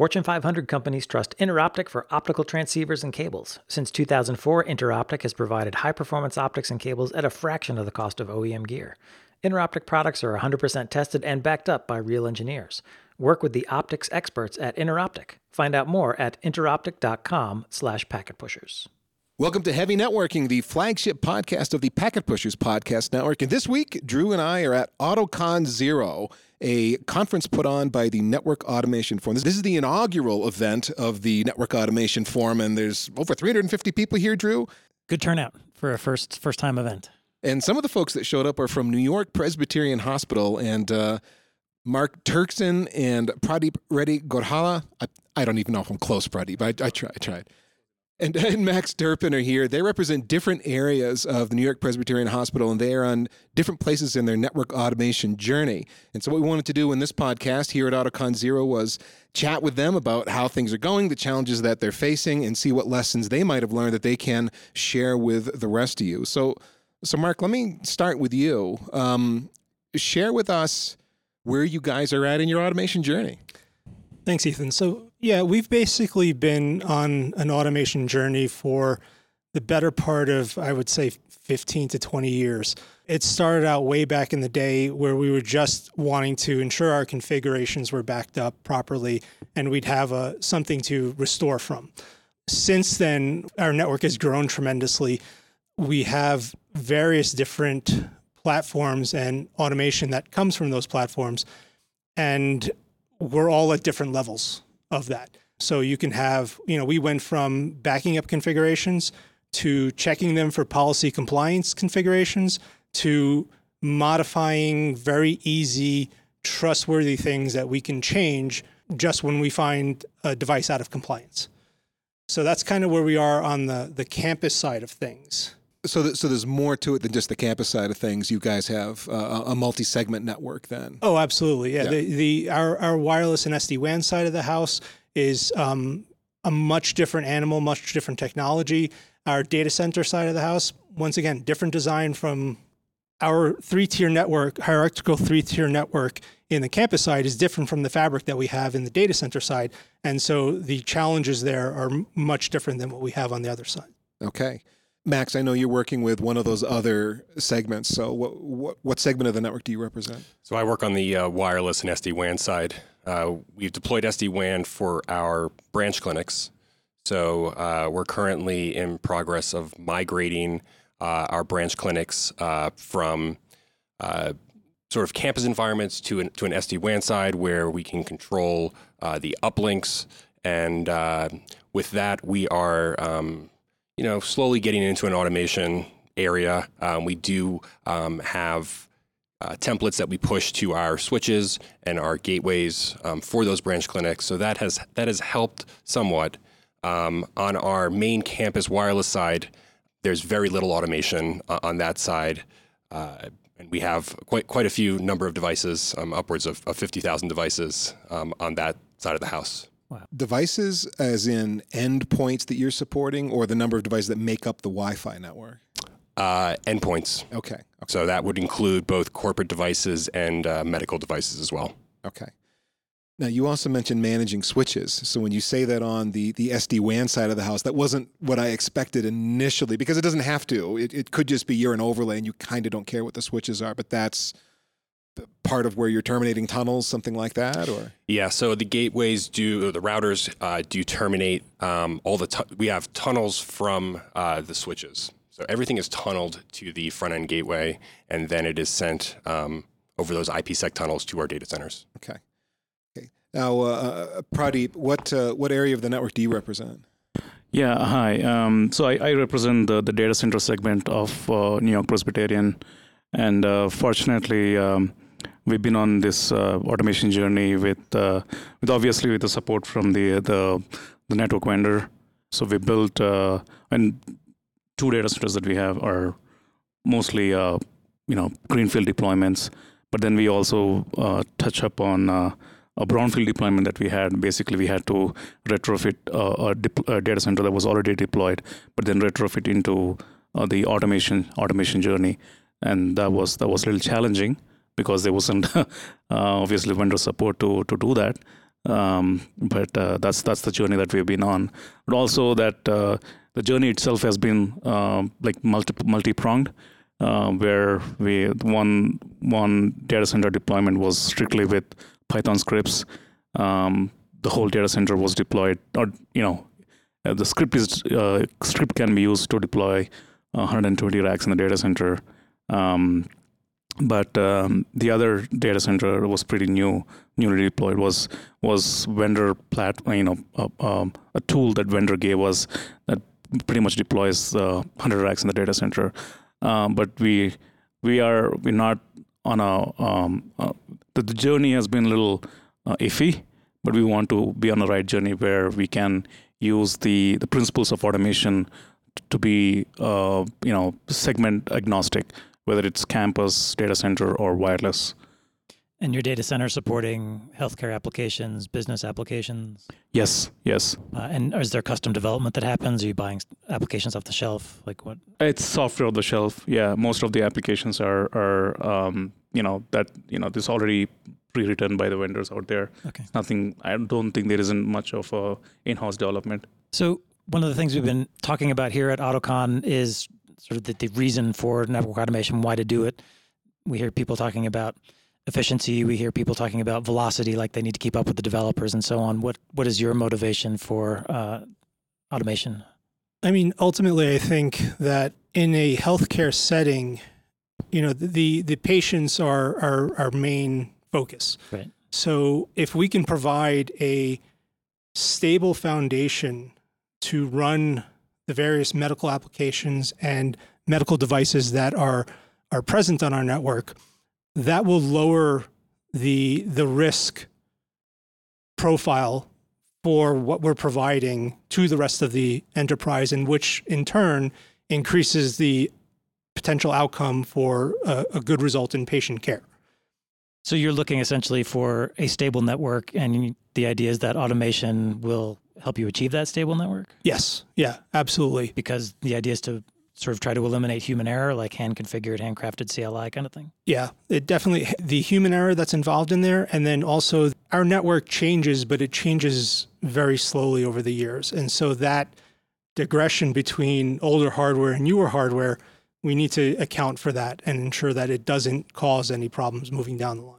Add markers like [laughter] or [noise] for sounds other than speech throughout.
Fortune 500 companies trust Interoptic for optical transceivers and cables. Since 2004, Interoptic has provided high performance optics and cables at a fraction of the cost of OEM gear. Interoptic products are 100% tested and backed up by real engineers. Work with the optics experts at Interoptic. Find out more at interoptic.com/slash packetpushers. Welcome to Heavy Networking, the flagship podcast of the Packet Pushers Podcast Network. And this week, Drew and I are at AutoCon Zero, a conference put on by the Network Automation Forum. This is the inaugural event of the Network Automation Forum, and there's over 350 people here, Drew. Good turnout for a first first time event. And some of the folks that showed up are from New York Presbyterian Hospital, and uh, Mark Turkson and Pradeep Reddy Gorhala. I, I, don't even know if I'm close, Pradeep. But I, I, I tried and, [laughs] and Max Durpin are here. They represent different areas of the New York Presbyterian Hospital, and they are on different places in their network automation journey. And so, what we wanted to do in this podcast here at AutoCon Zero was chat with them about how things are going, the challenges that they're facing, and see what lessons they might have learned that they can share with the rest of you. So, so Mark, let me start with you. Um, share with us where you guys are at in your automation journey. Thanks, Ethan. So, yeah, we've basically been on an automation journey for the better part of, I would say, 15 to 20 years. It started out way back in the day where we were just wanting to ensure our configurations were backed up properly and we'd have a, something to restore from. Since then, our network has grown tremendously. We have various different platforms and automation that comes from those platforms. And we're all at different levels of that. So you can have, you know, we went from backing up configurations to checking them for policy compliance configurations to modifying very easy, trustworthy things that we can change just when we find a device out of compliance. So that's kind of where we are on the, the campus side of things. So, th- so there's more to it than just the campus side of things. You guys have uh, a multi-segment network, then. Oh, absolutely. Yeah. yeah. The, the our our wireless and SD WAN side of the house is um, a much different animal, much different technology. Our data center side of the house, once again, different design from our three-tier network, hierarchical three-tier network in the campus side is different from the fabric that we have in the data center side, and so the challenges there are much different than what we have on the other side. Okay. Max, I know you're working with one of those other segments. So, what what, what segment of the network do you represent? So, I work on the uh, wireless and SD WAN side. Uh, we've deployed SD WAN for our branch clinics. So, uh, we're currently in progress of migrating uh, our branch clinics uh, from uh, sort of campus environments to an, to an SD WAN side where we can control the uplinks. And with that, we are um, you know, slowly getting into an automation area. Um, we do um, have uh, templates that we push to our switches and our gateways um, for those branch clinics. So that has that has helped somewhat. Um, on our main campus wireless side, there's very little automation uh, on that side. Uh, and we have quite quite a few number of devices, um, upwards of, of 50,000 devices um, on that side of the house. Wow. Devices, as in endpoints that you're supporting, or the number of devices that make up the Wi-Fi network? Uh, endpoints. Okay. okay. So that would include both corporate devices and uh, medical devices as well. Okay. Now you also mentioned managing switches. So when you say that on the the SD WAN side of the house, that wasn't what I expected initially because it doesn't have to. It, it could just be you're an overlay and you kind of don't care what the switches are, but that's part of where you're terminating tunnels, something like that, or yeah. So the gateways do the routers uh, do terminate um, all the. Tu- we have tunnels from uh, the switches, so everything is tunneled to the front end gateway, and then it is sent um, over those IPsec tunnels to our data centers. Okay. Okay. Now, uh, uh Pradeep, what uh, what area of the network do you represent? Yeah, hi. Um, so I, I, represent the, the data center segment of uh, New York Presbyterian, and fortunately. We've been on this uh, automation journey with uh, with obviously with the support from the the, the network vendor. So we built uh, and two data centers that we have are mostly uh, you know greenfield deployments, but then we also uh, touch up on uh, a brownfield deployment that we had. Basically, we had to retrofit a, dip- a, data center that was already deployed, but then retrofit into the automation automation journey, and that was that was a little challenging because there wasn't [laughs] uh, obviously vendor support to to do that. Um, but uh, that's that's the journey that we've been on. But also that uh, the journey itself has been um, like multi multi pronged, uh, where we one one data center deployment was strictly with Python scripts. Um, the whole data center was deployed, or you know, uh, the script is uh, script can be used to deploy 120 racks in the data center. Um, but um, the other data center was pretty new, newly deployed. was was vendor plat, you know, um, a tool that vendor gave us that pretty much deploys uh, 100 racks in the data center. Um, but we we are we're not on a um, uh, the, the, journey has been a little uh, iffy, but we want to be on the right journey where we can use the the principles of automation to be uh, you know segment agnostic whether it's campus, data center, or wireless. And your data center supporting healthcare applications, business applications? Yes, yes. Uh, and is there custom development that happens? Are you buying applications off the shelf? Like what? It's software off the shelf. Yeah, most of the applications are are um, you know that you know this already pre-written by the vendors out there. Okay. Nothing. I don't think there isn't much of a in-house development. So one of the things we've been talking about here at AutoCon is sort of the, the reason for network automation, why to do it. We hear people talking about efficiency. We hear people talking about velocity, like they need to keep up with the developers and so on. What what is your motivation for uh, automation? I mean, ultimately, I think that in a healthcare setting, you know, the the patients are our our main focus. Right. So if we can provide a stable foundation to run the various medical applications and medical devices that are are present on our network, that will lower the the risk profile for what we're providing to the rest of the enterprise, and which in turn increases the potential outcome for a, a good result in patient care. So you're looking essentially for a stable network, and the idea is that automation will help you achieve that stable network? Yes. Yeah, absolutely. Because the idea is to sort of try to eliminate human error, like hand configured, handcrafted CLI kind of thing? Yeah, it definitely, the human error that's involved in there. And then also our network changes, but it changes very slowly over the years. And so that digression between older hardware and newer hardware, we need to account for that and ensure that it doesn't cause any problems moving down the line.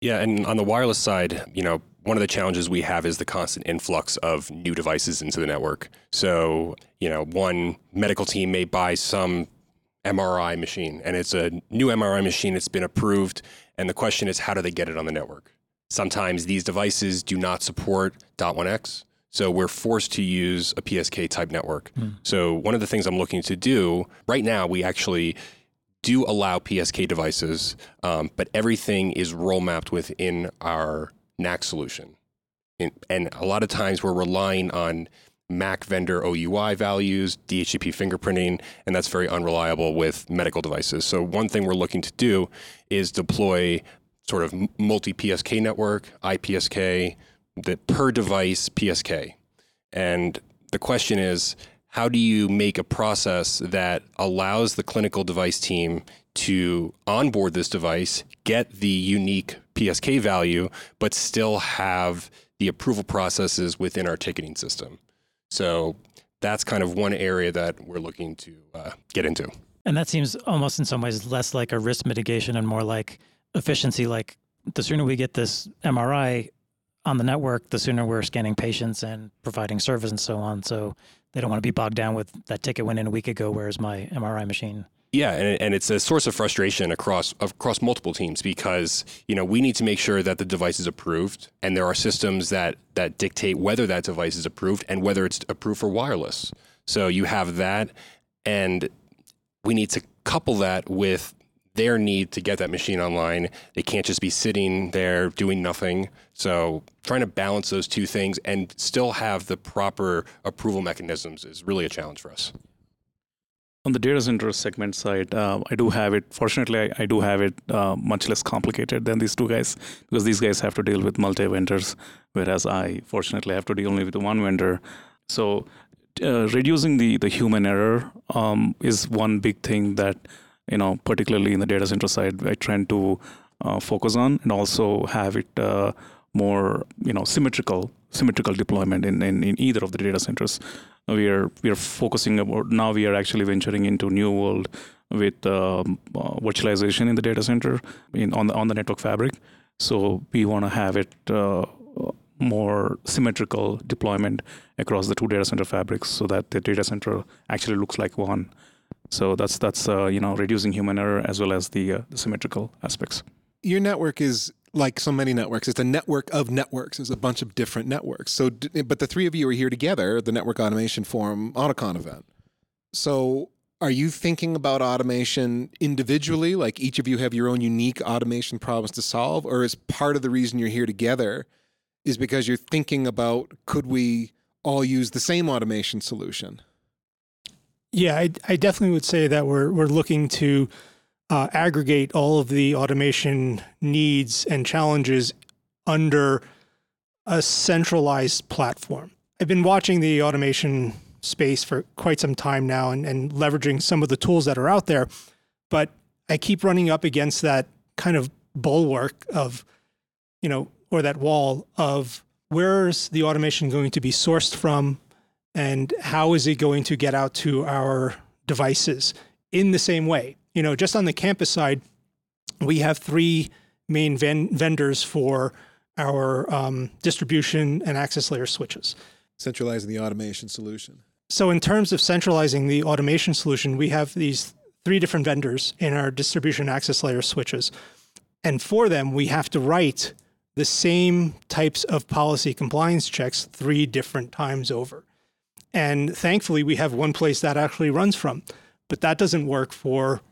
Yeah, and on the wireless side, you know, one of the challenges we have is the constant influx of new devices into the network. So, you know, one medical team may buy some MRI machine and it's a new MRI machine, it's been approved. And the question is, how do they get it on the network? Sometimes these devices do not support .1x. So we're forced to use a PSK type network. Mm. So one of the things I'm looking to do right now, we actually do allow PSK devices, um, but everything is role mapped within our NAC solution. And, and a lot of times we're relying on Mac vendor OUI values, DHCP fingerprinting, and that's very unreliable with medical devices. So, one thing we're looking to do is deploy sort of multi PSK network, IPSK, the per device PSK. And the question is, how do you make a process that allows the clinical device team to onboard this device, get the unique PSK value, but still have the approval processes within our ticketing system. So that's kind of one area that we're looking to uh, get into. And that seems almost in some ways less like a risk mitigation and more like efficiency. Like the sooner we get this MRI on the network, the sooner we're scanning patients and providing service and so on. So they don't want to be bogged down with that ticket went in a week ago. Where's my MRI machine? Yeah, and, and it's a source of frustration across across multiple teams because you know we need to make sure that the device is approved, and there are systems that that dictate whether that device is approved and whether it's approved for wireless. So you have that, and we need to couple that with their need to get that machine online. They can't just be sitting there doing nothing. So trying to balance those two things and still have the proper approval mechanisms is really a challenge for us on the data center segment side, uh, I do have it. Fortunately, I, I do have it uh, much less complicated than these two guys because these guys have to deal with multi vendors, whereas I fortunately have to deal only with one vendor. So, uh, reducing the the human error um, is one big thing that you know, particularly in the data center side, I try to uh, focus on, and also have it uh, more you know symmetrical symmetrical deployment in, in, in either of the data centers. We are we are focusing about now. We are actually venturing into new world with um, uh, virtualization in the data center in on the on the network fabric. So we want to have it uh, more symmetrical deployment across the two data center fabrics, so that the data center actually looks like one. So that's that's uh, you know reducing human error as well as the, uh, the symmetrical aspects. Your network is like so many networks. It's a network of networks. There's a bunch of different networks. So, eh, but the three of you are here together the Network Automation Forum AutoCon event. So, are you thinking about automation individually? Like each of you have your own unique automation problems to solve, or is part of the reason you're here together is because you're thinking about could we all use the same automation solution? Yeah, I, I definitely would say that we're we're looking to uh, aggregate all of the automation needs and challenges under a centralized platform. I've been watching the automation space for quite some time now and, and leveraging some of the tools that are out there, but I keep running up against that kind of bulwark of, you know, or that wall of where's the automation going to be sourced from and how is it going to get out to our devices in the same way you know, just on the campus side, we have three main ven- vendors for our um, distribution and access layer switches. Centralizing the automation solution. So, in terms of centralizing the automation solution, we have these three different vendors in our distribution access layer switches. And for them, we have to write the same types of policy compliance checks three different times over. And thankfully, we have one place that actually runs from. But that doesn't work for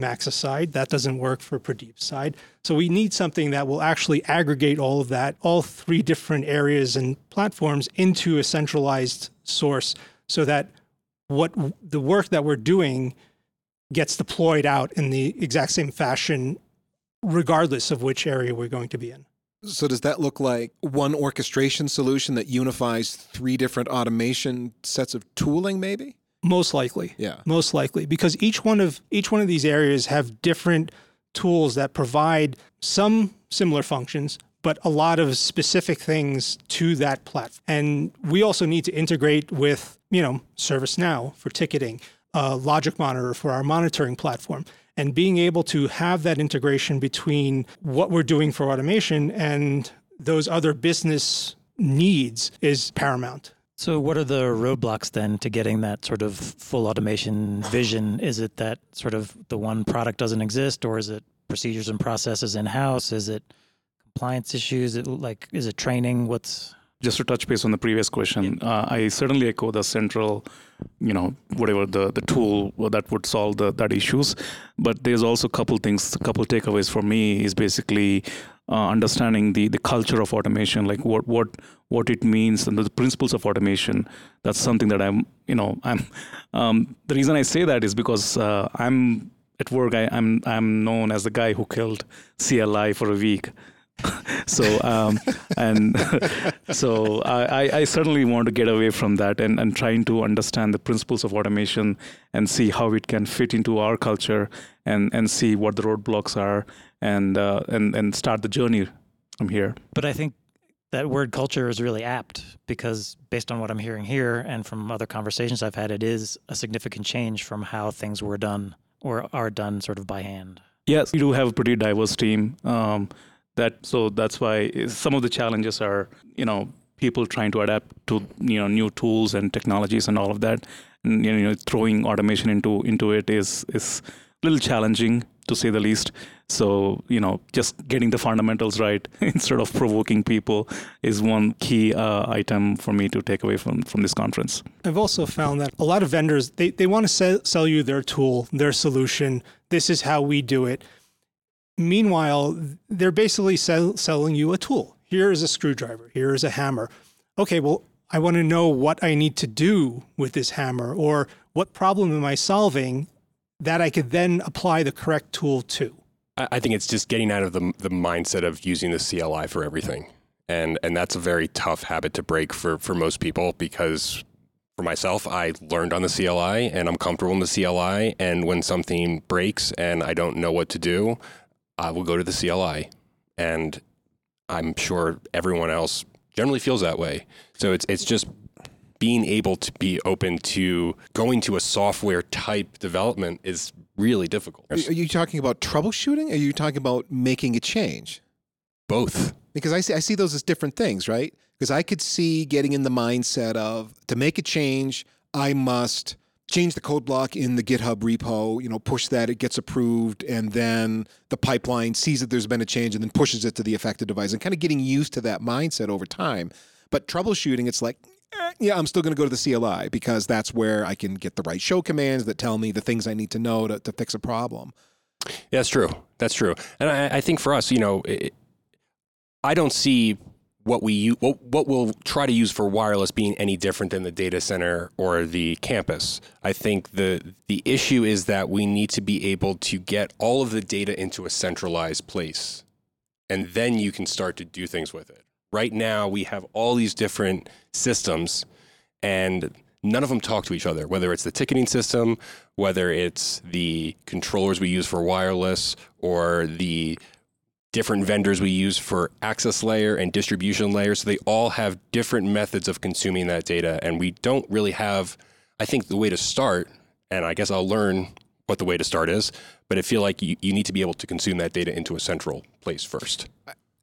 Max's side. That doesn't work for Pradeep's side. So we need something that will actually aggregate all of that, all three different areas and platforms into a centralized source so that what the work that we're doing gets deployed out in the exact same fashion, regardless of which area we're going to be in. So does that look like one orchestration solution that unifies three different automation sets of tooling maybe? Most likely. Yeah. Most likely because each one of each one of these areas have different tools that provide some similar functions but a lot of specific things to that platform. And we also need to integrate with, you know, ServiceNow for ticketing, uh, Logic Monitor for our monitoring platform. And being able to have that integration between what we're doing for automation and those other business needs is paramount. So, what are the roadblocks then to getting that sort of full automation vision? Is it that sort of the one product doesn't exist, or is it procedures and processes in house? Is it compliance issues? Is it like is it training? What's just to touch base on the previous question, yeah. uh, I certainly echo the central, you know, whatever the, the tool that would solve the, that issues. But there's also a couple things, a couple takeaways for me is basically uh, understanding the, the culture of automation, like what what what it means and the principles of automation. That's something that I'm, you know, I'm. Um, the reason I say that is because uh, I'm at work. I, I'm I'm known as the guy who killed CLI for a week. [laughs] so um, and [laughs] so I, I certainly want to get away from that and, and trying to understand the principles of automation and see how it can fit into our culture and, and see what the roadblocks are and uh, and and start the journey from here. But I think that word culture is really apt because based on what I'm hearing here and from other conversations I've had, it is a significant change from how things were done or are done sort of by hand. Yes, we do have a pretty diverse team. Um, that so that's why some of the challenges are you know people trying to adapt to you know new tools and technologies and all of that. And you know throwing automation into into it is is a little challenging to say the least. So you know just getting the fundamentals right [laughs] instead of provoking people is one key uh, item for me to take away from from this conference. I've also found that a lot of vendors they, they want to sell, sell you their tool their solution. This is how we do it Meanwhile, they're basically sell, selling you a tool. Here is a screwdriver. Here is a hammer. Okay, well, I want to know what I need to do with this hammer or what problem am I solving that I could then apply the correct tool to. I think it's just getting out of the, the mindset of using the CLI for everything. And, and that's a very tough habit to break for, for most people because for myself, I learned on the CLI and I'm comfortable in the CLI. And when something breaks and I don't know what to do, I will go to the CLI and I'm sure everyone else generally feels that way. So it's it's just being able to be open to going to a software type development is really difficult. Are you talking about troubleshooting? Or are you talking about making a change? Both. Because I see I see those as different things, right? Because I could see getting in the mindset of to make a change, I must change the code block in the GitHub repo, you know, push that, it gets approved, and then the pipeline sees that there's been a change and then pushes it to the affected device and kind of getting used to that mindset over time. But troubleshooting, it's like, eh, yeah, I'm still going to go to the CLI because that's where I can get the right show commands that tell me the things I need to know to, to fix a problem. Yeah, that's true. That's true. And I, I think for us, you know, it, I don't see what we what, what we'll try to use for wireless being any different than the data center or the campus. I think the the issue is that we need to be able to get all of the data into a centralized place, and then you can start to do things with it. Right now, we have all these different systems, and none of them talk to each other. Whether it's the ticketing system, whether it's the controllers we use for wireless, or the different vendors we use for access layer and distribution layer. So they all have different methods of consuming that data. And we don't really have, I think, the way to start. And I guess I'll learn what the way to start is. But I feel like you, you need to be able to consume that data into a central place first.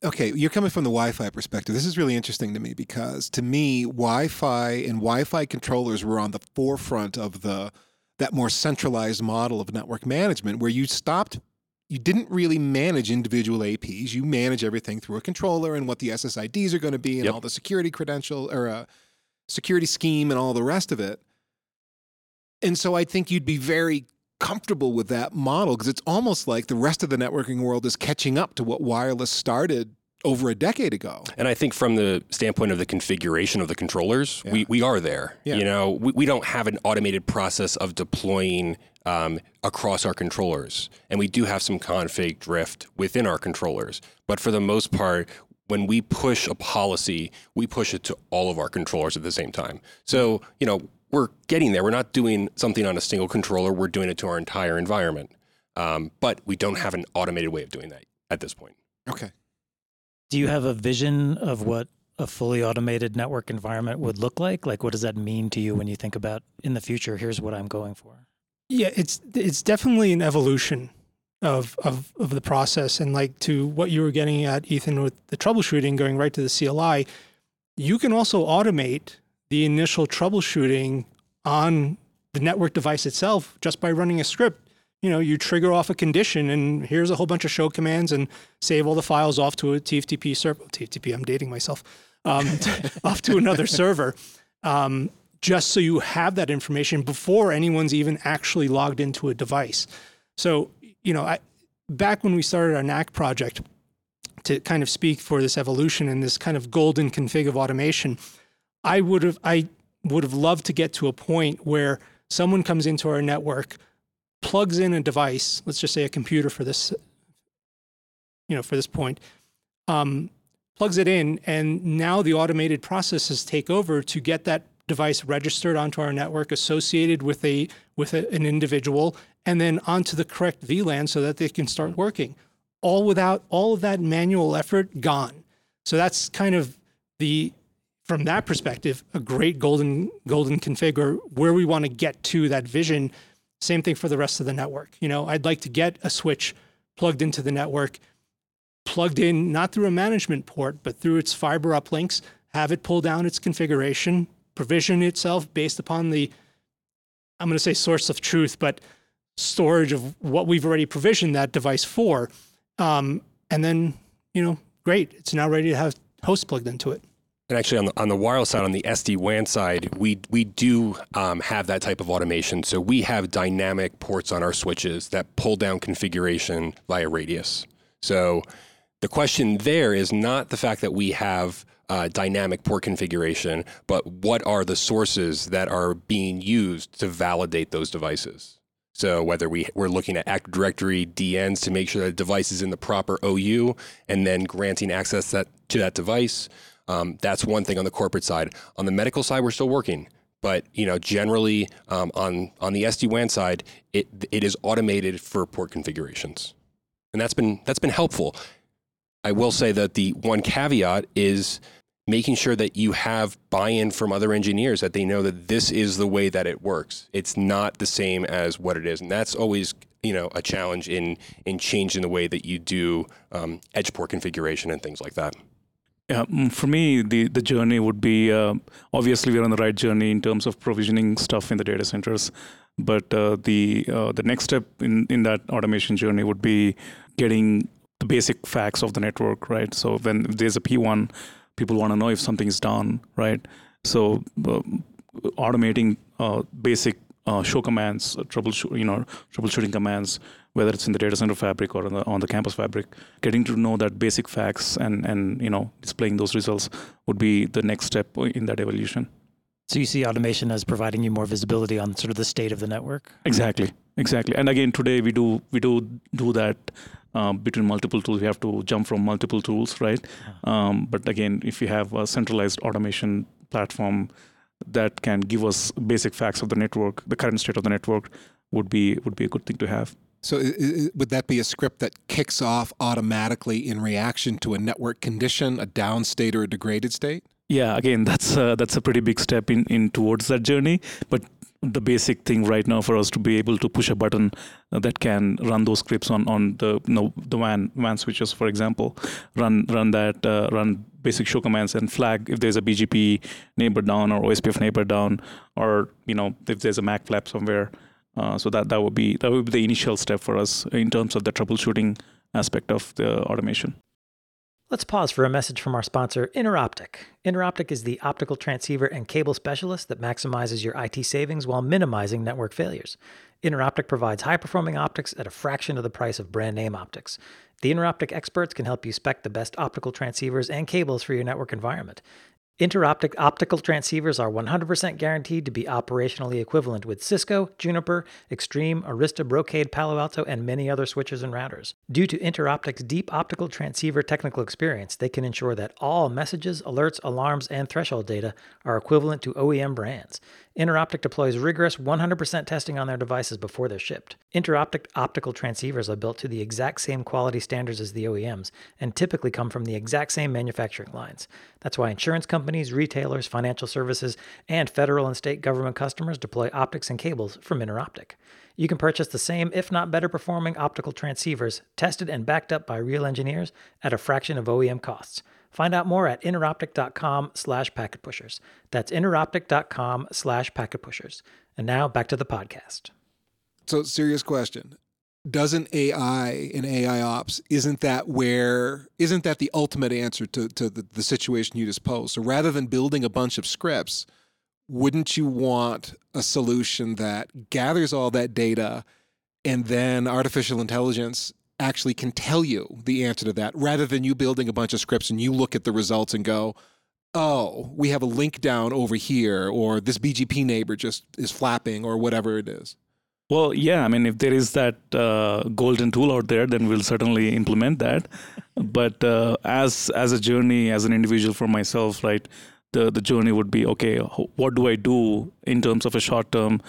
Okay, you're coming from the Wi Fi perspective. This is really interesting to me because to me, Wi Fi and Wi Fi controllers were on the forefront of the that more centralized model of network management where you stopped you didn't really manage individual APs. You manage everything through a controller and what the SSIDs are going to be and yep. all the security credential or uh, security scheme and all the rest of it. And so I think you'd be very comfortable with that model because it's almost like the rest of the networking world is catching up to what wireless started over a decade ago. And I think from the standpoint of the configuration of the controllers, yeah. we, we are there. Yeah. You know, we, we don't have an automated process of deploying um, across our controllers. And we do have some config drift within our controllers. But for the most part, when we push a policy, we push it to all of our controllers at the same time. So, you know, we're getting there. We're not doing something on a single controller, we're doing it to our entire environment. Um, but we don't have an automated way of doing that at this point. Okay. Do you have a vision of what a fully automated network environment would look like? Like, what does that mean to you when you think about in the future? Here's what I'm going for. Yeah, it's it's definitely an evolution of of of the process, and like to what you were getting at, Ethan, with the troubleshooting going right to the CLI. You can also automate the initial troubleshooting on the network device itself just by running a script. You know, you trigger off a condition, and here's a whole bunch of show commands, and save all the files off to a TFTP server. TFTP, I'm dating myself. Um, [laughs] off to another server. Um, just so you have that information before anyone's even actually logged into a device. So, you know, I, back when we started our NAC project, to kind of speak for this evolution and this kind of golden config of automation, I would have I would have loved to get to a point where someone comes into our network, plugs in a device, let's just say a computer for this, you know, for this point, um, plugs it in, and now the automated processes take over to get that device registered onto our network associated with a with a, an individual and then onto the correct VLAN so that they can start working. All without all of that manual effort gone. So that's kind of the from that perspective a great golden golden configure where we want to get to that vision. Same thing for the rest of the network. You know, I'd like to get a switch plugged into the network, plugged in not through a management port, but through its fiber uplinks, have it pull down its configuration, provision itself based upon the, I'm going to say source of truth, but storage of what we've already provisioned that device for. Um, and then, you know, great, it's now ready to have hosts plugged into it. And actually, on the on the wireless side, on the SD WAN side, we we do um, have that type of automation. So we have dynamic ports on our switches that pull down configuration via radius. So the question there is not the fact that we have uh, dynamic port configuration, but what are the sources that are being used to validate those devices? So whether we, we're looking at Active Directory DNs to make sure that the device is in the proper OU and then granting access that, to that device, um, that's one thing on the corporate side. On the medical side, we're still working. But you know, generally um, on on the SD WAN side, it it is automated for port configurations, and that's been that's been helpful I will say that the one caveat is making sure that you have buy-in from other engineers that they know that this is the way that it works. It's not the same as what it is, and that's always you know a challenge in in changing the way that you do um, edge port configuration and things like that. Yeah, mm, for me, the, the journey would be uh, obviously we're on the right journey in terms of provisioning stuff in the data centers, but uh, the uh, the next step in, in that automation journey would be getting the basic facts of the network, right? So when there's a P1, people want to know if something is down, right? So uh, automating uh, basic uh, show commands, troubleshoot, you know, troubleshooting commands whether it's in the data center fabric or on the, on the campus fabric, getting to know that basic facts and, and you know displaying those results would be the next step in that evolution. So you see automation as providing you more visibility on sort of the state of the network. Exactly, exactly. And again, today we do we do do that um, between multiple tools. We have to jump from multiple tools, right? Um, but again, if you have a centralized automation platform that can give us basic facts of the network, the current state of the network, would be would be a good thing to have. So, would that be a script that kicks off automatically in reaction to a network condition, a down state or a degraded state? Yeah, again, that's uh, that's a pretty big step in, in towards that journey. But the basic thing right now for us to be able to push a button that can run those scripts on on the you know, the WAN WAN switches, for example, run run that uh, run basic show commands and flag if there's a BGP neighbor down or OSPF neighbor down, or you know if there's a MAC flap somewhere uh, so that that would be that would be the initial step for us in terms of the troubleshooting aspect of the automation. Let's pause for a message from our sponsor, Interoptic. Interoptic is the optical transceiver and cable specialist that maximizes your IT savings while minimizing network failures. Interoptic provides high performing optics at a fraction of the price of brand name optics. The Interoptic experts can help you spec the best optical transceivers and cables for your network environment. Interoptic optical transceivers are 100% guaranteed to be operationally equivalent with Cisco, Juniper, Extreme, Arista, Brocade, Palo Alto, and many other switches and routers. Due to Interoptic's deep optical transceiver technical experience, they can ensure that all messages, alerts, alarms, and threshold data are equivalent to OEM brands. Interoptic deploys rigorous 100% testing on their devices before they're shipped. Interoptic optical transceivers are built to the exact same quality standards as the OEMs and typically come from the exact same manufacturing lines. That's why insurance companies, retailers, financial services, and federal and state government customers deploy optics and cables from Interoptic. You can purchase the same, if not better performing, optical transceivers tested and backed up by real engineers at a fraction of OEM costs. Find out more at interoptic.com slash packetpushers. That's interoptic.com slash packetpushers. And now back to the podcast. So, serious question. Doesn't AI and AI ops, isn't that where, isn't that the ultimate answer to, to the, the situation you just posed? So rather than building a bunch of scripts, wouldn't you want a solution that gathers all that data and then artificial intelligence actually can tell you the answer to that rather than you building a bunch of scripts and you look at the results and go, oh, we have a link down over here, or this BGP neighbor just is flapping, or whatever it is. Well, yeah, I mean, if there is that uh, golden tool out there, then we'll certainly implement that. [laughs] but uh, as as a journey, as an individual for myself, right, the the journey would be okay. What do I do in terms of a short term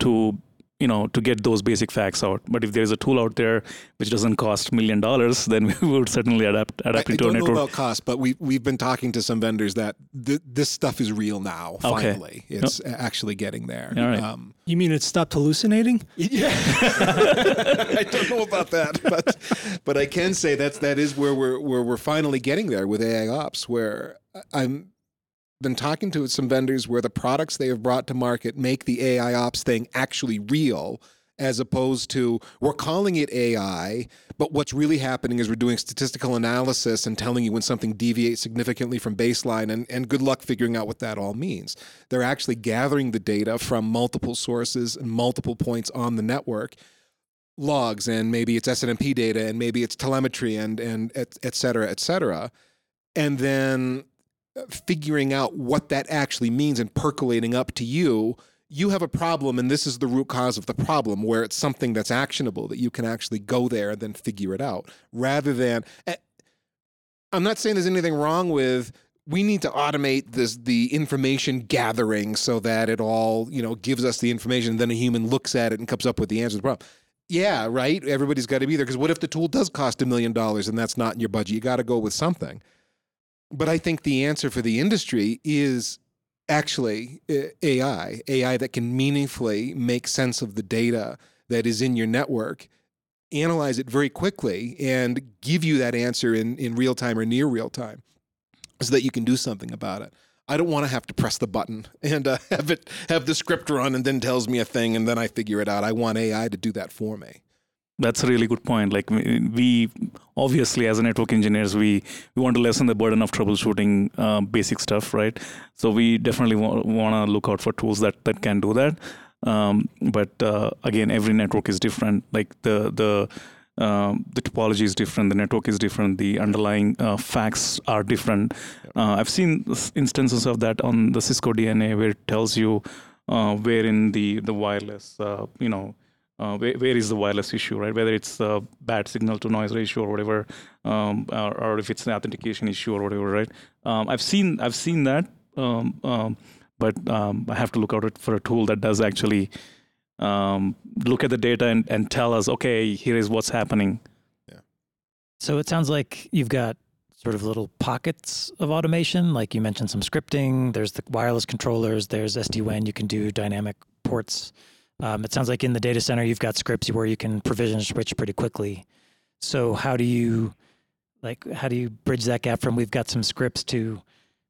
to you know to get those basic facts out. But if there's a tool out there which doesn't cost million dollars [laughs] then we would certainly adapt adapt I, into I don't our network. know about cost but we we've been talking to some vendors that th- this stuff is real now finally. It's yep. actually getting there. All right. Um, you mean it stopped hallucinating? [laughs] Yeah. [laughs] I don't know about that but but i can say that's that is where we're where we're finally getting there with ai ops where i'm been talking to some vendors where the products they have brought to market make the AI ops thing actually real as opposed to we're calling it AI, but what's really happening is we're doing statistical analysis and telling you when something deviates significantly from baseline, and, and good luck figuring out what that all means. They're actually gathering the data from multiple sources and multiple points on the network, logs, and maybe it's SNMP data, and maybe it's telemetry, and and et, et cetera, et cetera. And then figuring out what that actually means and percolating up to you, you have a problem and this is the root cause of the problem where it's something that's actionable that you can actually go there and then figure it out rather than eh, I'm not saying there's anything wrong with we need to automate this the information gathering so that it all, you know, gives us the information and then a human looks at it and comes up with the answer to the problem. yeah, right. Everybody's got to be there because what if the tool does cost a million dollars and that's not in your budget? You got to go with something. But I think the answer for the industry is actually uh, AI, AI that can meaningfully make sense of the data that is in your network, analyze it very quickly, and give you that answer in, in real time or near real time so that you can do something about it. I don't want to have to press the button [laughs] and uh, have it have the script run and then tells me a thing and then I figure it out. I want AI to do that for me. That's a really good point. Like we obviously, as a network engineers, we we want to lessen the burden of troubleshooting uh, basic stuff, right? So we definitely wa- want to look out for tools that that can do that. Um, but uh, again, every network is different. Like the the um, the topology is different, the network is different, the underlying uh, facts are different. Uh, I've seen instances of that on the Cisco DNA where it tells you uh, where in the the wireless, uh, you know, uh, where, where is the wireless issue, right? Whether it's a bad signal to noise ratio or whatever, um, or, or, if it's an authentication issue or whatever, right? Um, I've seen I've seen that, um, um but um, I have to look out for a tool that does actually um, look at the data and, and tell us, okay, here is what's happening. Yeah. So it sounds like you've got sort of little pockets of automation. Like you mentioned some scripting, there's the wireless controllers, there's SD-WAN, you can do dynamic ports. Um, it sounds like in the data center, you've got scripts where you can provision switch pretty quickly. So how do you, like, how do you bridge that gap from we've got some scripts to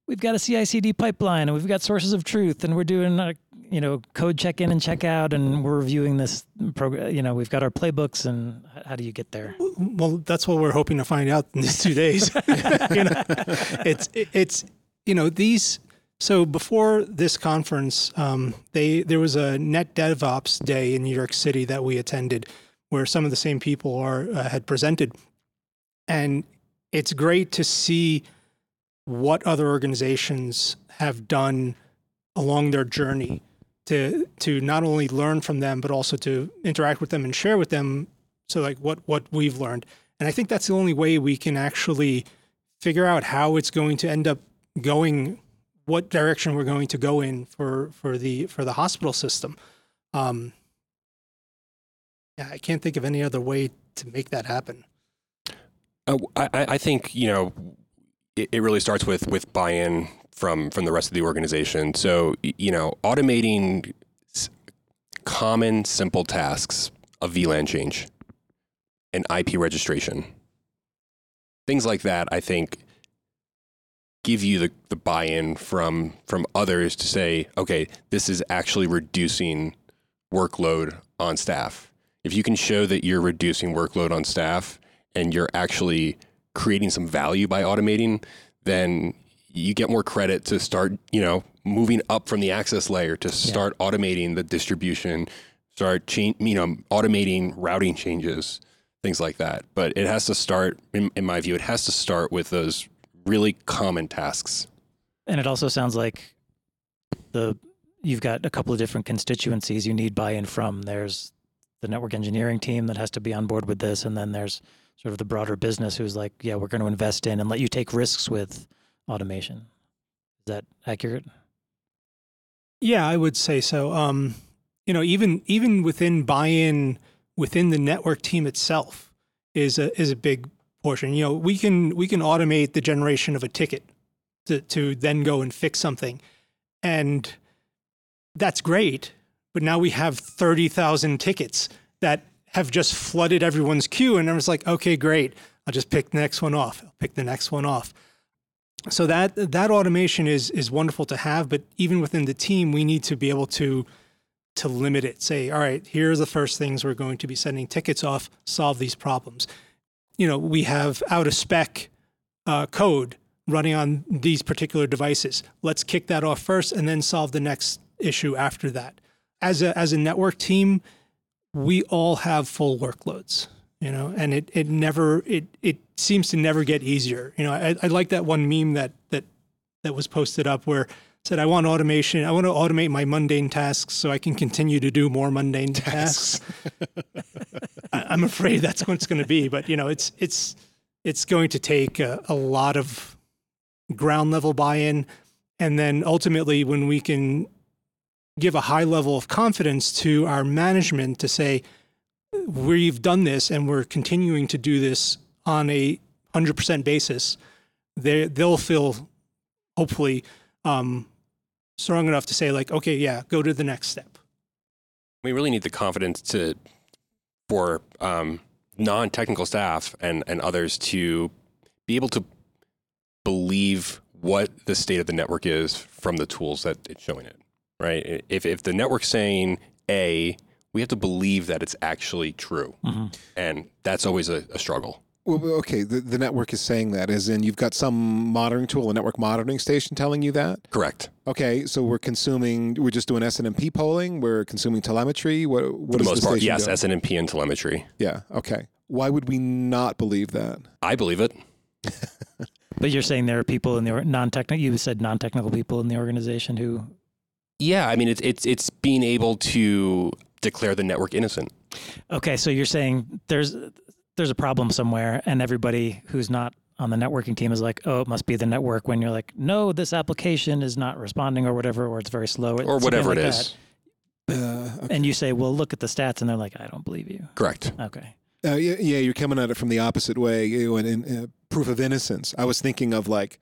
we've got a CI/CD pipeline and we've got sources of truth and we're doing a you know code check in and check out and we're reviewing this program you know we've got our playbooks and how do you get there well that's what we're hoping to find out in these two days [laughs] you know it's it's you know these so before this conference um, they there was a net devops day in new york city that we attended where some of the same people are uh, had presented. And it's great to see what other organizations have done along their journey to to not only learn from them but also to interact with them and share with them. So like what what we've learned. And i think that's the only way we can actually figure out how it's going to end up going what direction we're going to go in for for the for the hospital system um yeah i can't think of any other way to make that happen uh, I, I think you know it, it really starts with with buy-in from from the rest of the organization. So you know, automating common simple tasks a VLAN change an IP registration, things like that. I think give you the, the buy-in from from others to say, okay, this is actually reducing workload on staff. If you can show that you're reducing workload on staff and you're actually creating some value by automating, then you get more credit to start, you know, moving up from the access layer to start yeah. automating the distribution, start change, you know, automating routing changes, things like that. But it has to start, in, in my view, it has to start with those really common tasks. And it also sounds like the you've got a couple of different constituencies you need buy-in from. There's the network engineering team that has to be on board with this, and then there's sort of the broader business who's like, yeah, we're going to invest in and let you take risks with automation. Is that accurate? Yeah, I would say so. Um, you know, even even within buy-in within the network team itself is a is a big portion. You know, we can we can automate the generation of a ticket to to then go and fix something, and that's great. But now we have thirty thousand tickets that have just flooded everyone's queue. And was like, okay, great. I'll just pick the next one off. I'll pick the next one off. So that that automation is is wonderful to have, but even within the team, we need to be able to to limit it. Say, all right, here are the first things we're going to be sending tickets off. Solve these problems. You know, we have out of spec uh, code running on these particular devices. Let's kick that off first, and then solve the next issue after that. As a as a network team, we all have full workloads, you know, and it, it never, it, it seems to never get easier. You know, I, I like that one meme that, that, that was posted up where said, I want automation. I want to automate my mundane tasks so I can continue to do more mundane tasks. I, am afraid that's what it's going to be, but you know, it's, it's, it's going to take a, a lot of ground level buy-in. And then ultimately when we can give a high level of confidence to our management to say, we've done this and we're continuing to do this on a 100% basis, they they'll feel hopefully um, strong enough to say like, okay, yeah, go to the next step. We really need the confidence to for um, non-technical staff and and others to be able to believe what the state of the network is from the tools that it's showing it. Right? If if the network's saying A, we have to believe that it's actually true, Mm-hmm. and that's always a, a struggle. Well, well, okay, the, the network is saying that, as in you've got some monitoring tool, a network monitoring station telling you that. Correct. Okay, so we're consuming, we're just doing SNMP polling, we're consuming telemetry. What, what For the is most the part, station yes, doing? SNMP and telemetry. Yeah, okay. Why would we not believe that? I believe it. [laughs] But you're saying there are people in the non-technical. You said non-technical people in the organization who. Yeah, I mean it's it's it's being able to declare the network innocent. Okay, so you're saying there's there's a problem somewhere, and everybody who's not on the networking team is like, oh, it must be the network. When you're like, no, this application is not responding, or whatever, or it's very slow, or something whatever like it that. is. Uh, And you say, well, look at the stats, and they're like, I don't believe you. Correct. Okay. Uh, yeah, yeah, you're coming at it from the opposite way. You know, in, in, uh, proof of innocence. I was thinking of like,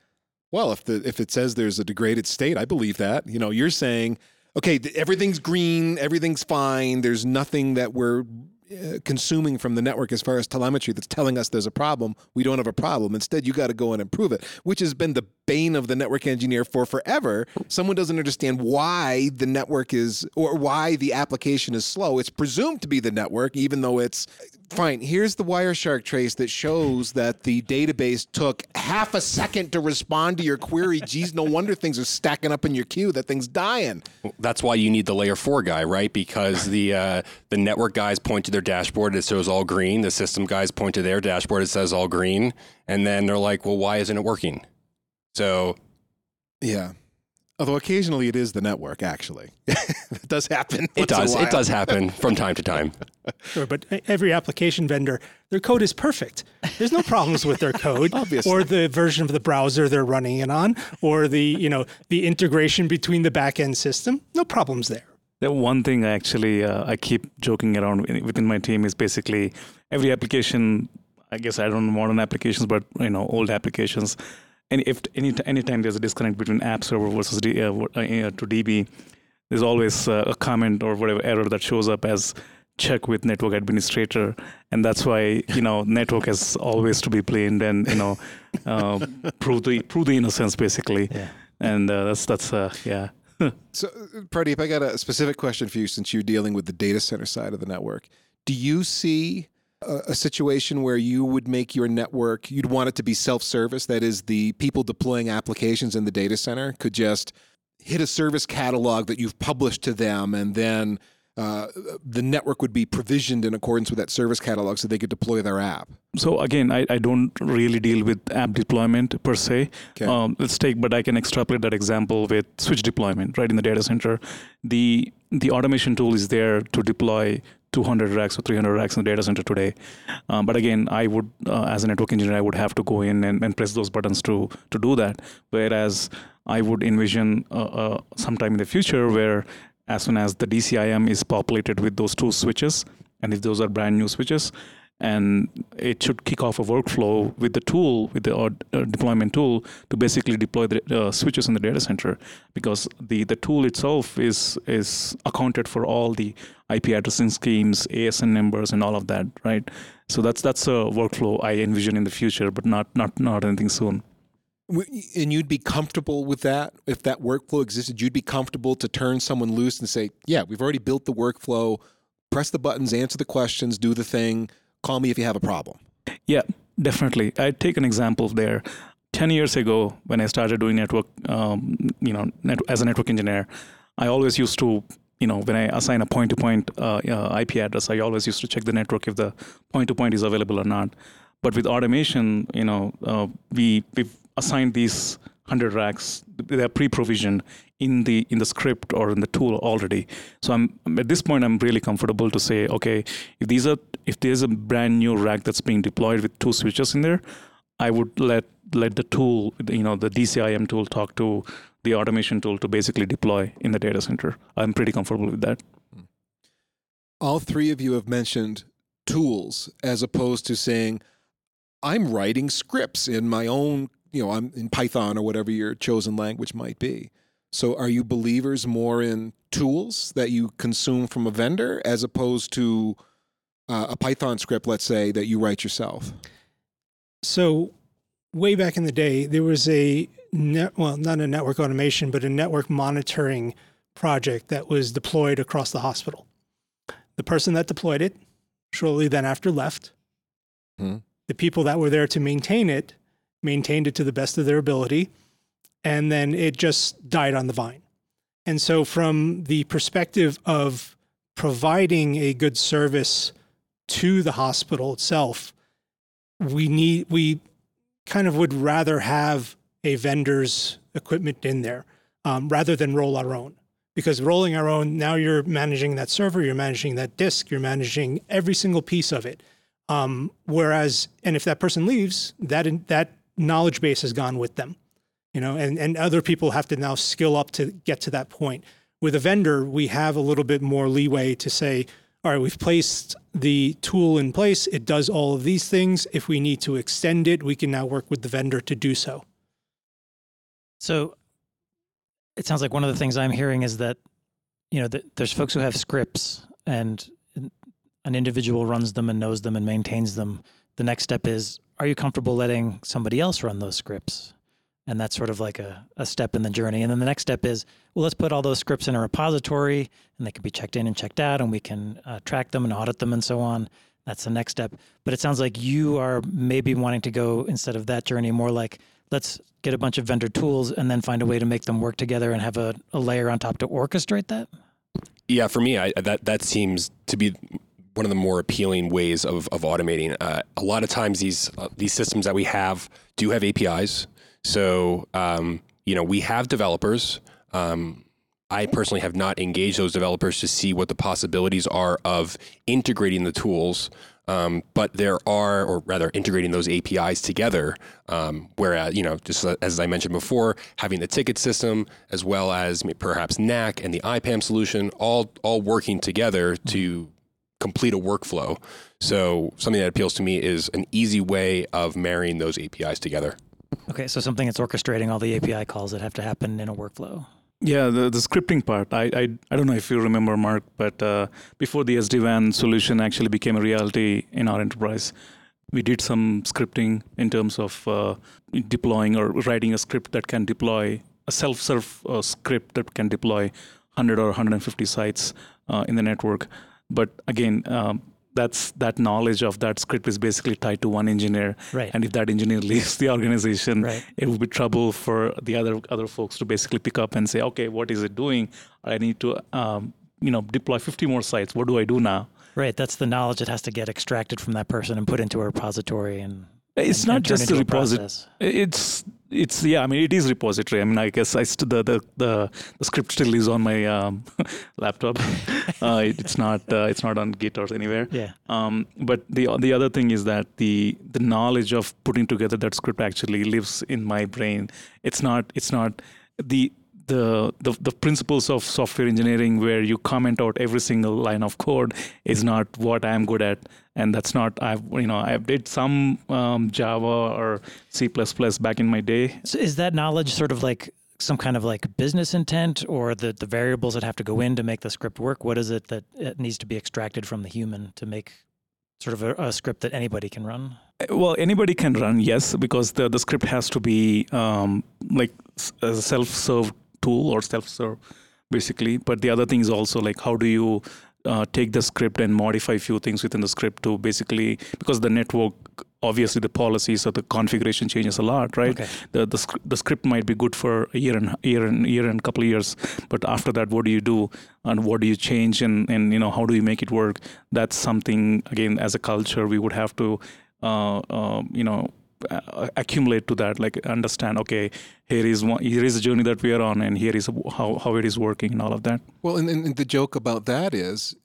well, if the if it says there's a degraded state, I believe that. You know, you're saying, okay, th- everything's green, everything's fine. There's nothing that we're Uh, consuming from the network as far as telemetry that's telling us there's a problem. We don't have a problem. Instead, you got to go and improve it, which has been the bane of the network engineer for forever. Someone doesn't understand why the network is or why the application is slow. It's presumed to be the network, even though it's fine. Here's the Wireshark trace that shows that the database took half a second to respond to your query. [laughs] Geez, no wonder things are stacking up in your queue. That thing's dying. That's why you need the layer four guy, right? Because the uh, the network guys point to their dashboard, it shows all green. The system guys point to their dashboard, it says all green, and then they're like, "Well, why isn't it working?" So Yeah. Although occasionally it is the network, actually. [laughs] it does happen. it once in a does it does happen from time to time. [laughs] Sure, but every application vendor, their code is perfect. There's no problems with their code [laughs] Obviously. or the version of the browser they're running it on or the, you know, the integration between the backend system. No problems there. The one thing I actually uh, I keep joking around within my team is basically every application. I guess I don't know modern applications, but you know old applications. And if any anytime there's a disconnect between app server versus D, uh, uh, to DB, there's always uh, a comment or whatever error that shows up as check with network administrator, and that's why you know [laughs] network has always to be blamed and you know uh, prove the prove the innocence basically. Yeah. And uh, that's that's uh, yeah. [laughs] So, uh, Pradeep, I got a specific question for you since you're dealing with the data center side of the network. Do you see a, a situation where you would make your network, you'd want it to be self service? That is, the people deploying applications in the data center could just hit a service catalog that you've published to them, and then uh, the network would be provisioned in accordance with that service catalog so they could deploy their app. So again, I, I don't really deal with app deployment per se. Okay. Um, let's take, but I can extrapolate that example with switch deployment, right in the data center. The the automation tool is there to deploy 200 racks or 300 racks in the data center today. Um, but again, I would, uh, as a network engineer, I would have to go in and, and press those buttons to to do that. Whereas I would envision uh, uh, sometime in the future where as soon as the DCIM is populated with those two switches, and if those are brand new switches, and it should kick off a workflow with the tool, with the uh, uh, deployment tool, to basically deploy the uh, switches in the data center, because the the tool itself is is accounted for all the IP addressing schemes, ASN numbers, and all of that, right? So that's that's a workflow I envision in the future, but not not not anything soon. And you'd be comfortable with that if that workflow existed. You'd be comfortable to turn someone loose and say, "Yeah, we've already built the workflow. Press the buttons, answer the questions, do the thing. Call me if you have a problem." Yeah, definitely. I take an example there. Ten years ago, when I started doing network, um, you know, net, as a network engineer, I always used to, you know, when I assign a point-to-point uh, uh, IP address, I always used to check the network if the point-to-point is available or not. But with automation, you know, uh, we we've assigned these hundred racks. They're pre-provisioned in the in the script or in the tool already. So I'm at this point, I'm really comfortable to say, okay, if these are if there's a brand new rack that's being deployed with two switches in there, I would let let the tool, you know, the DCIM tool, talk to the automation tool to basically deploy in the data center. I'm pretty comfortable with that. Hmm. All three of you have mentioned tools as opposed to saying, I'm writing scripts in my own, you know, I'm in Python or whatever your chosen language might be. So are you believers more in tools that you consume from a vendor as opposed to uh, a Python script, let's say, that you write yourself? So, way back in the day, there was a net, well, not a network automation, but a network monitoring project that was deployed across the hospital. The person that deployed it shortly then after left. Hmm. The people that were there to maintain it maintained it to the best of their ability, and then it just died on the vine. And so, from the perspective of providing a good service to the hospital itself, we need we kind of would rather have a vendor's equipment in there um, rather than roll our own because rolling our own now you're managing that server you're managing that disk you're managing every single piece of it um, whereas and if that person leaves that that knowledge base has gone with them you know and, and other people have to now skill up to get to that point with a vendor we have a little bit more leeway to say all right, we've placed the tool in place. It does all of these things. If we need to extend it, we can now work with the vendor to do so. So it sounds like one of the things I'm hearing is that, you know, th- there's folks who have scripts and an individual runs them and knows them and maintains them. The next step is, are you comfortable letting somebody else run those scripts? And that's sort of like a, a step in the journey. And then the next step is, well, let's put all those scripts in a repository and they can be checked in and checked out and we can uh, track them and audit them and so on. That's the next step. But it sounds like you are maybe wanting to go instead of that journey more like, let's get a bunch of vendor tools and then find a way to make them work together and have a, a layer on top to orchestrate that. Yeah, for me, I, that that seems to be one of the more appealing ways of, of automating. Uh, a lot of times, these uh, these systems that we have do have APIs. So, um, you know, we have developers. Um, I personally have not engaged those developers to see what the possibilities are of integrating the tools. Um, but there are, or rather, integrating those APIs together. Um, whereas, you know, just as I mentioned before, having the ticket system as well as perhaps NAC and the IPAM solution, all all working together to complete a workflow. So something that appeals to me is an easy way of marrying those APIs together. Okay, so something that's orchestrating all the API calls that have to happen in a workflow. Yeah, the, the scripting part. I, I I don't know if you remember, Mark, but uh, before the SD WAN solution actually became a reality in our enterprise, we did some scripting in terms of uh, deploying or writing a script that can deploy a self-serve uh, script that can deploy 100 or 150 sites uh, in the network. But again, um, that's that knowledge of that script is basically tied to one engineer. Right. And if that engineer [laughs] leaves the organization right. it will be trouble for the other other folks to basically pick up and say okay what is it doing? I need to um, you know deploy 50 more sites. What do i do now? Right. That's the knowledge that has to get extracted from that person and put into a repository and it's not just a repository it's it's yeah i mean it is repository. I mean i guess i st- the, the the the script still is on my um, [laughs] laptop. [laughs] Uh, it, it's not uh, it's not on git or anywhere. Yeah. Um, but the the other thing is that the the knowledge of putting together that script actually lives in my brain. It's not it's not the the, the the principles of software engineering where you comment out every single line of code is not what I'm good at and that's not I've you know i've did some um, Java or C++ back in my day. So is that knowledge sort of like some kind of like business intent or the the variables that have to go in to make the script work? What is it that it needs to be extracted from the human to make sort of a, a script that anybody can run? Well, anybody can run, yes, because the the script has to be um, like a self-serve tool or self-serve basically but the other thing is also like how do you uh, take the script and modify a few things within the script to basically because the network obviously the policies or the configuration changes a lot right? Okay. the, the the script might be good for a year and year and year and a couple of years but after that what do you do? And what do you change? And and you know how do you make it work? That's something again as a culture we would have to uh, uh, you know Uh, accumulate to that like understand okay here is one here is a journey that we are on and here is how, how it is working and all of that. Well and, and the joke about that is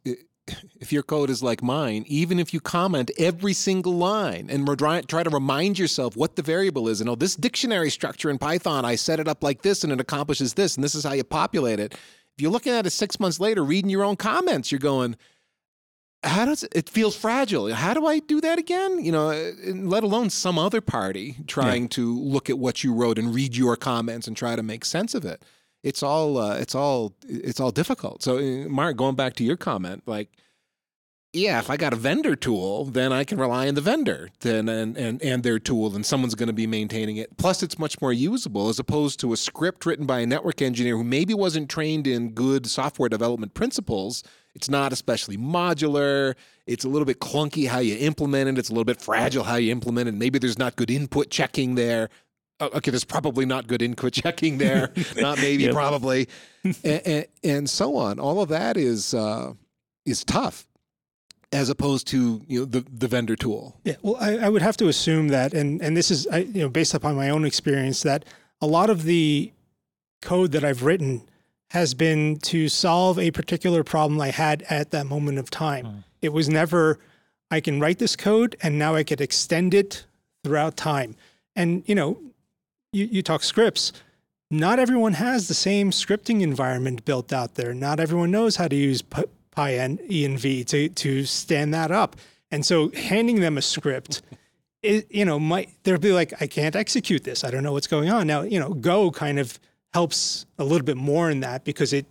if your code is like mine even if you comment every single line and try, try to remind yourself what the variable is and oh this dictionary structure in python i set it up like this and it accomplishes this and this is how you populate it. If you're looking at it six months later reading your own comments you're going how does it feels fragile? How do I do that again? You know, let alone some other party trying to look at what you wrote and read your comments and try to make sense of it. It's all uh, it's all it's all difficult. So, uh, Mark, going back to your comment, like yeah, if I got a vendor tool, then I can rely on the vendor then and, and, and their tool, and someone's going to be maintaining it. Plus, it's much more usable as opposed to a script written by a network engineer who maybe wasn't trained in good software development principles. It's not especially modular. It's a little bit clunky how you implement it. It's a little bit fragile how you implement it. Maybe there's not good input checking there. Oh, okay, there's probably not good input [laughs] checking there. [laughs] not maybe, yep. probably, [laughs] and, and, and, so on. All of that is uh, is tough as opposed to you know the the vendor tool. Yeah, well, I, I would have to assume that, and and this is I, you know based upon my own experience that a lot of the code that I've written has been to solve a particular problem I had at that moment of time. Mm. It was never I can write this code and now I could extend it throughout time. And you know, you, you talk scripts. Not everyone has the same scripting environment built out there. Not everyone knows how to use PyEnv to to stand that up. And so handing them a script, it, you know, might they'll be like, I can't execute this. I don't know what's going on. Now, you know, Go kind of helps a little bit more in that because it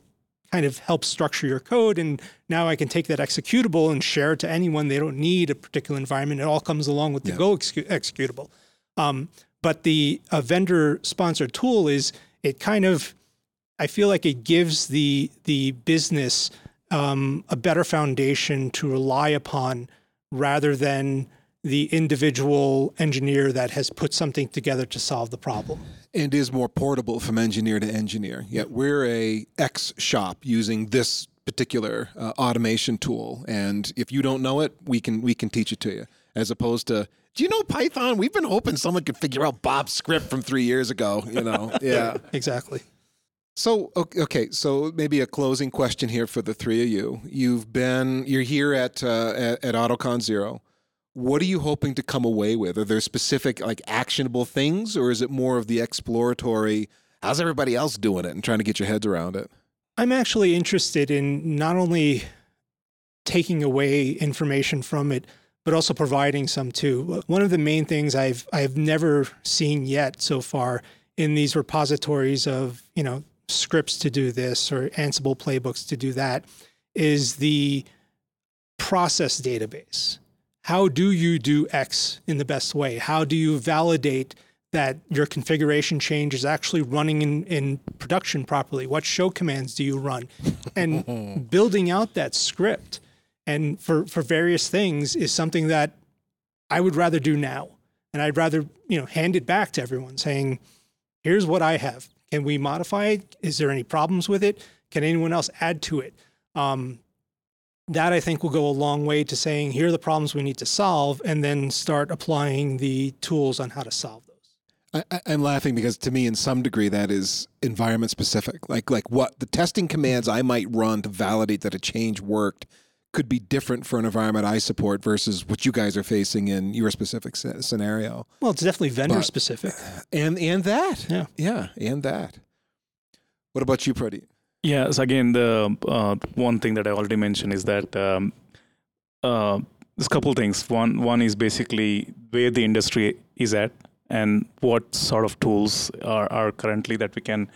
kind of helps structure your code. And now I can take that executable and share it to anyone. They don't need a particular environment. It all comes along with the yeah. Go executable. Um, but the vendor sponsored tool is it kind of I feel like it gives the the business um, a better foundation to rely upon rather than the individual engineer that has put something together to solve the problem. And is more portable from engineer to engineer. Yet we're a X shop using this particular uh, automation tool, and if you don't know it, we can we can teach it to you. As opposed to, do you know Python? We've been hoping someone could figure out Bob's script from three years ago. You know, [laughs] yeah, exactly. So okay, so maybe a closing question here for the three of you. You've been you're here at uh, at, at AutoCon Zero. What are you hoping to come away with? Are there specific like actionable things, or is it more of the exploratory? How's everybody else doing it, and trying to get your heads around it? I'm actually interested in not only taking away information from it, but also providing some too. One of the main things I've I've never seen yet so far in these repositories of you know scripts to do this or Ansible playbooks to do that is the process database. How do you do X in the best way? How do you validate that your configuration change is actually running in, in production properly? What show commands do you run? And [laughs] building out that script and for, for various things is something that I would rather do now. And I'd rather, you know, hand it back to everyone saying, here's what I have. Can we modify it? Is there any problems with it? Can anyone else add to it? Um, that I think will go a long way to saying, here are the problems we need to solve, and then start applying the tools on how to solve those. I, am laughing because to me, in some degree, that is environment specific. Like, like what the testing commands I might run to validate that a change worked could be different for an environment I support versus what you guys are facing in your specific scenario. Well, it's definitely vendor but, specific, and and that, yeah, yeah, and that. What about you, Pradeep? Yeah, so again, the uh, one thing that I already mentioned is that um, uh, there's a couple things. One one is basically where the industry is at and what sort of tools are, are currently that we can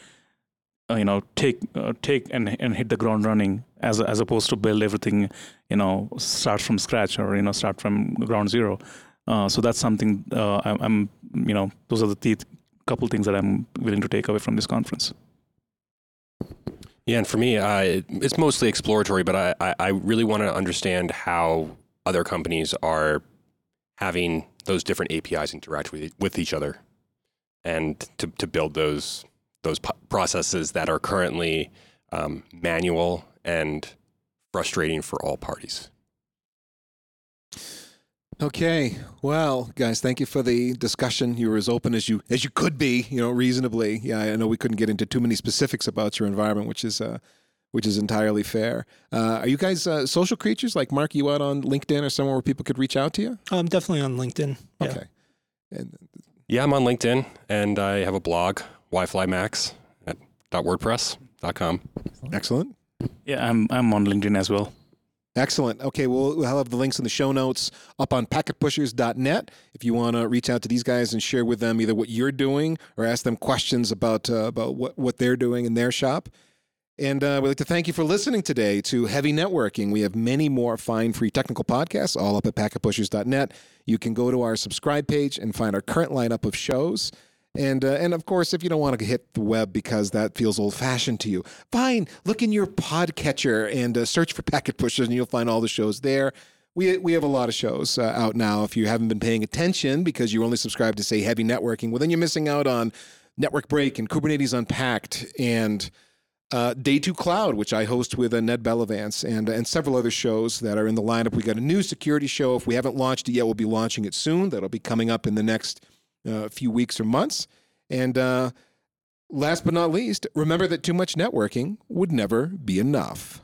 uh, you know take uh, take and and hit the ground running as as opposed to build everything you know start from scratch or you know start from ground zero uh, so that's something uh, I'm, I'm, you know those are the th- couple things that I'm willing to take away from this conference yeah and for me uh, it's mostly exploratory but I, I, really want to understand how other companies are having those different APIs interact with, with each other and to, to build those those processes that are currently um, manual and frustrating for all parties. Okay, well, guys, thank you for the discussion. You were as open as you as you could be, you know, reasonably. Yeah, I know we couldn't get into too many specifics about your environment, which is uh, which is entirely fair. Uh, are you guys uh, social creatures? Like Mark, you out on LinkedIn or somewhere where people could reach out to you? I'm definitely on LinkedIn. Yeah. Okay. And, yeah, I'm on LinkedIn, and I have a blog, YFlyMax wordpress.com. Excellent. Yeah, I'm I'm on LinkedIn as well. Excellent. Okay, we'll, we'll have the links in the show notes up on packetpushers.net if you want to reach out to these guys and share with them either what you're doing or ask them questions about uh, about what, what they're doing in their shop. And uh, we'd like to thank you for listening today to Heavy Networking. We have many more fine free technical podcasts all up at packetpushers.net. You can go to our subscribe page and find our current lineup of shows. And uh, and of course, if you don't want to hit the web because that feels old fashioned to you, fine. Look in your podcatcher and uh, search for Packet Pushers, and you'll find all the shows there. We, we have a lot of shows uh, out now. If you haven't been paying attention because you only subscribe to say Heavy Networking, well then you're missing out on Network Break and Kubernetes Unpacked and uh, Day Two Cloud, which I host with uh, Ned Bellavance, and and several other shows that are in the lineup. We got a new security show. If we haven't launched it yet, we'll be launching it soon. That'll be coming up in the next uh, few weeks or months. And uh, last but not least, remember that too much networking would never be enough.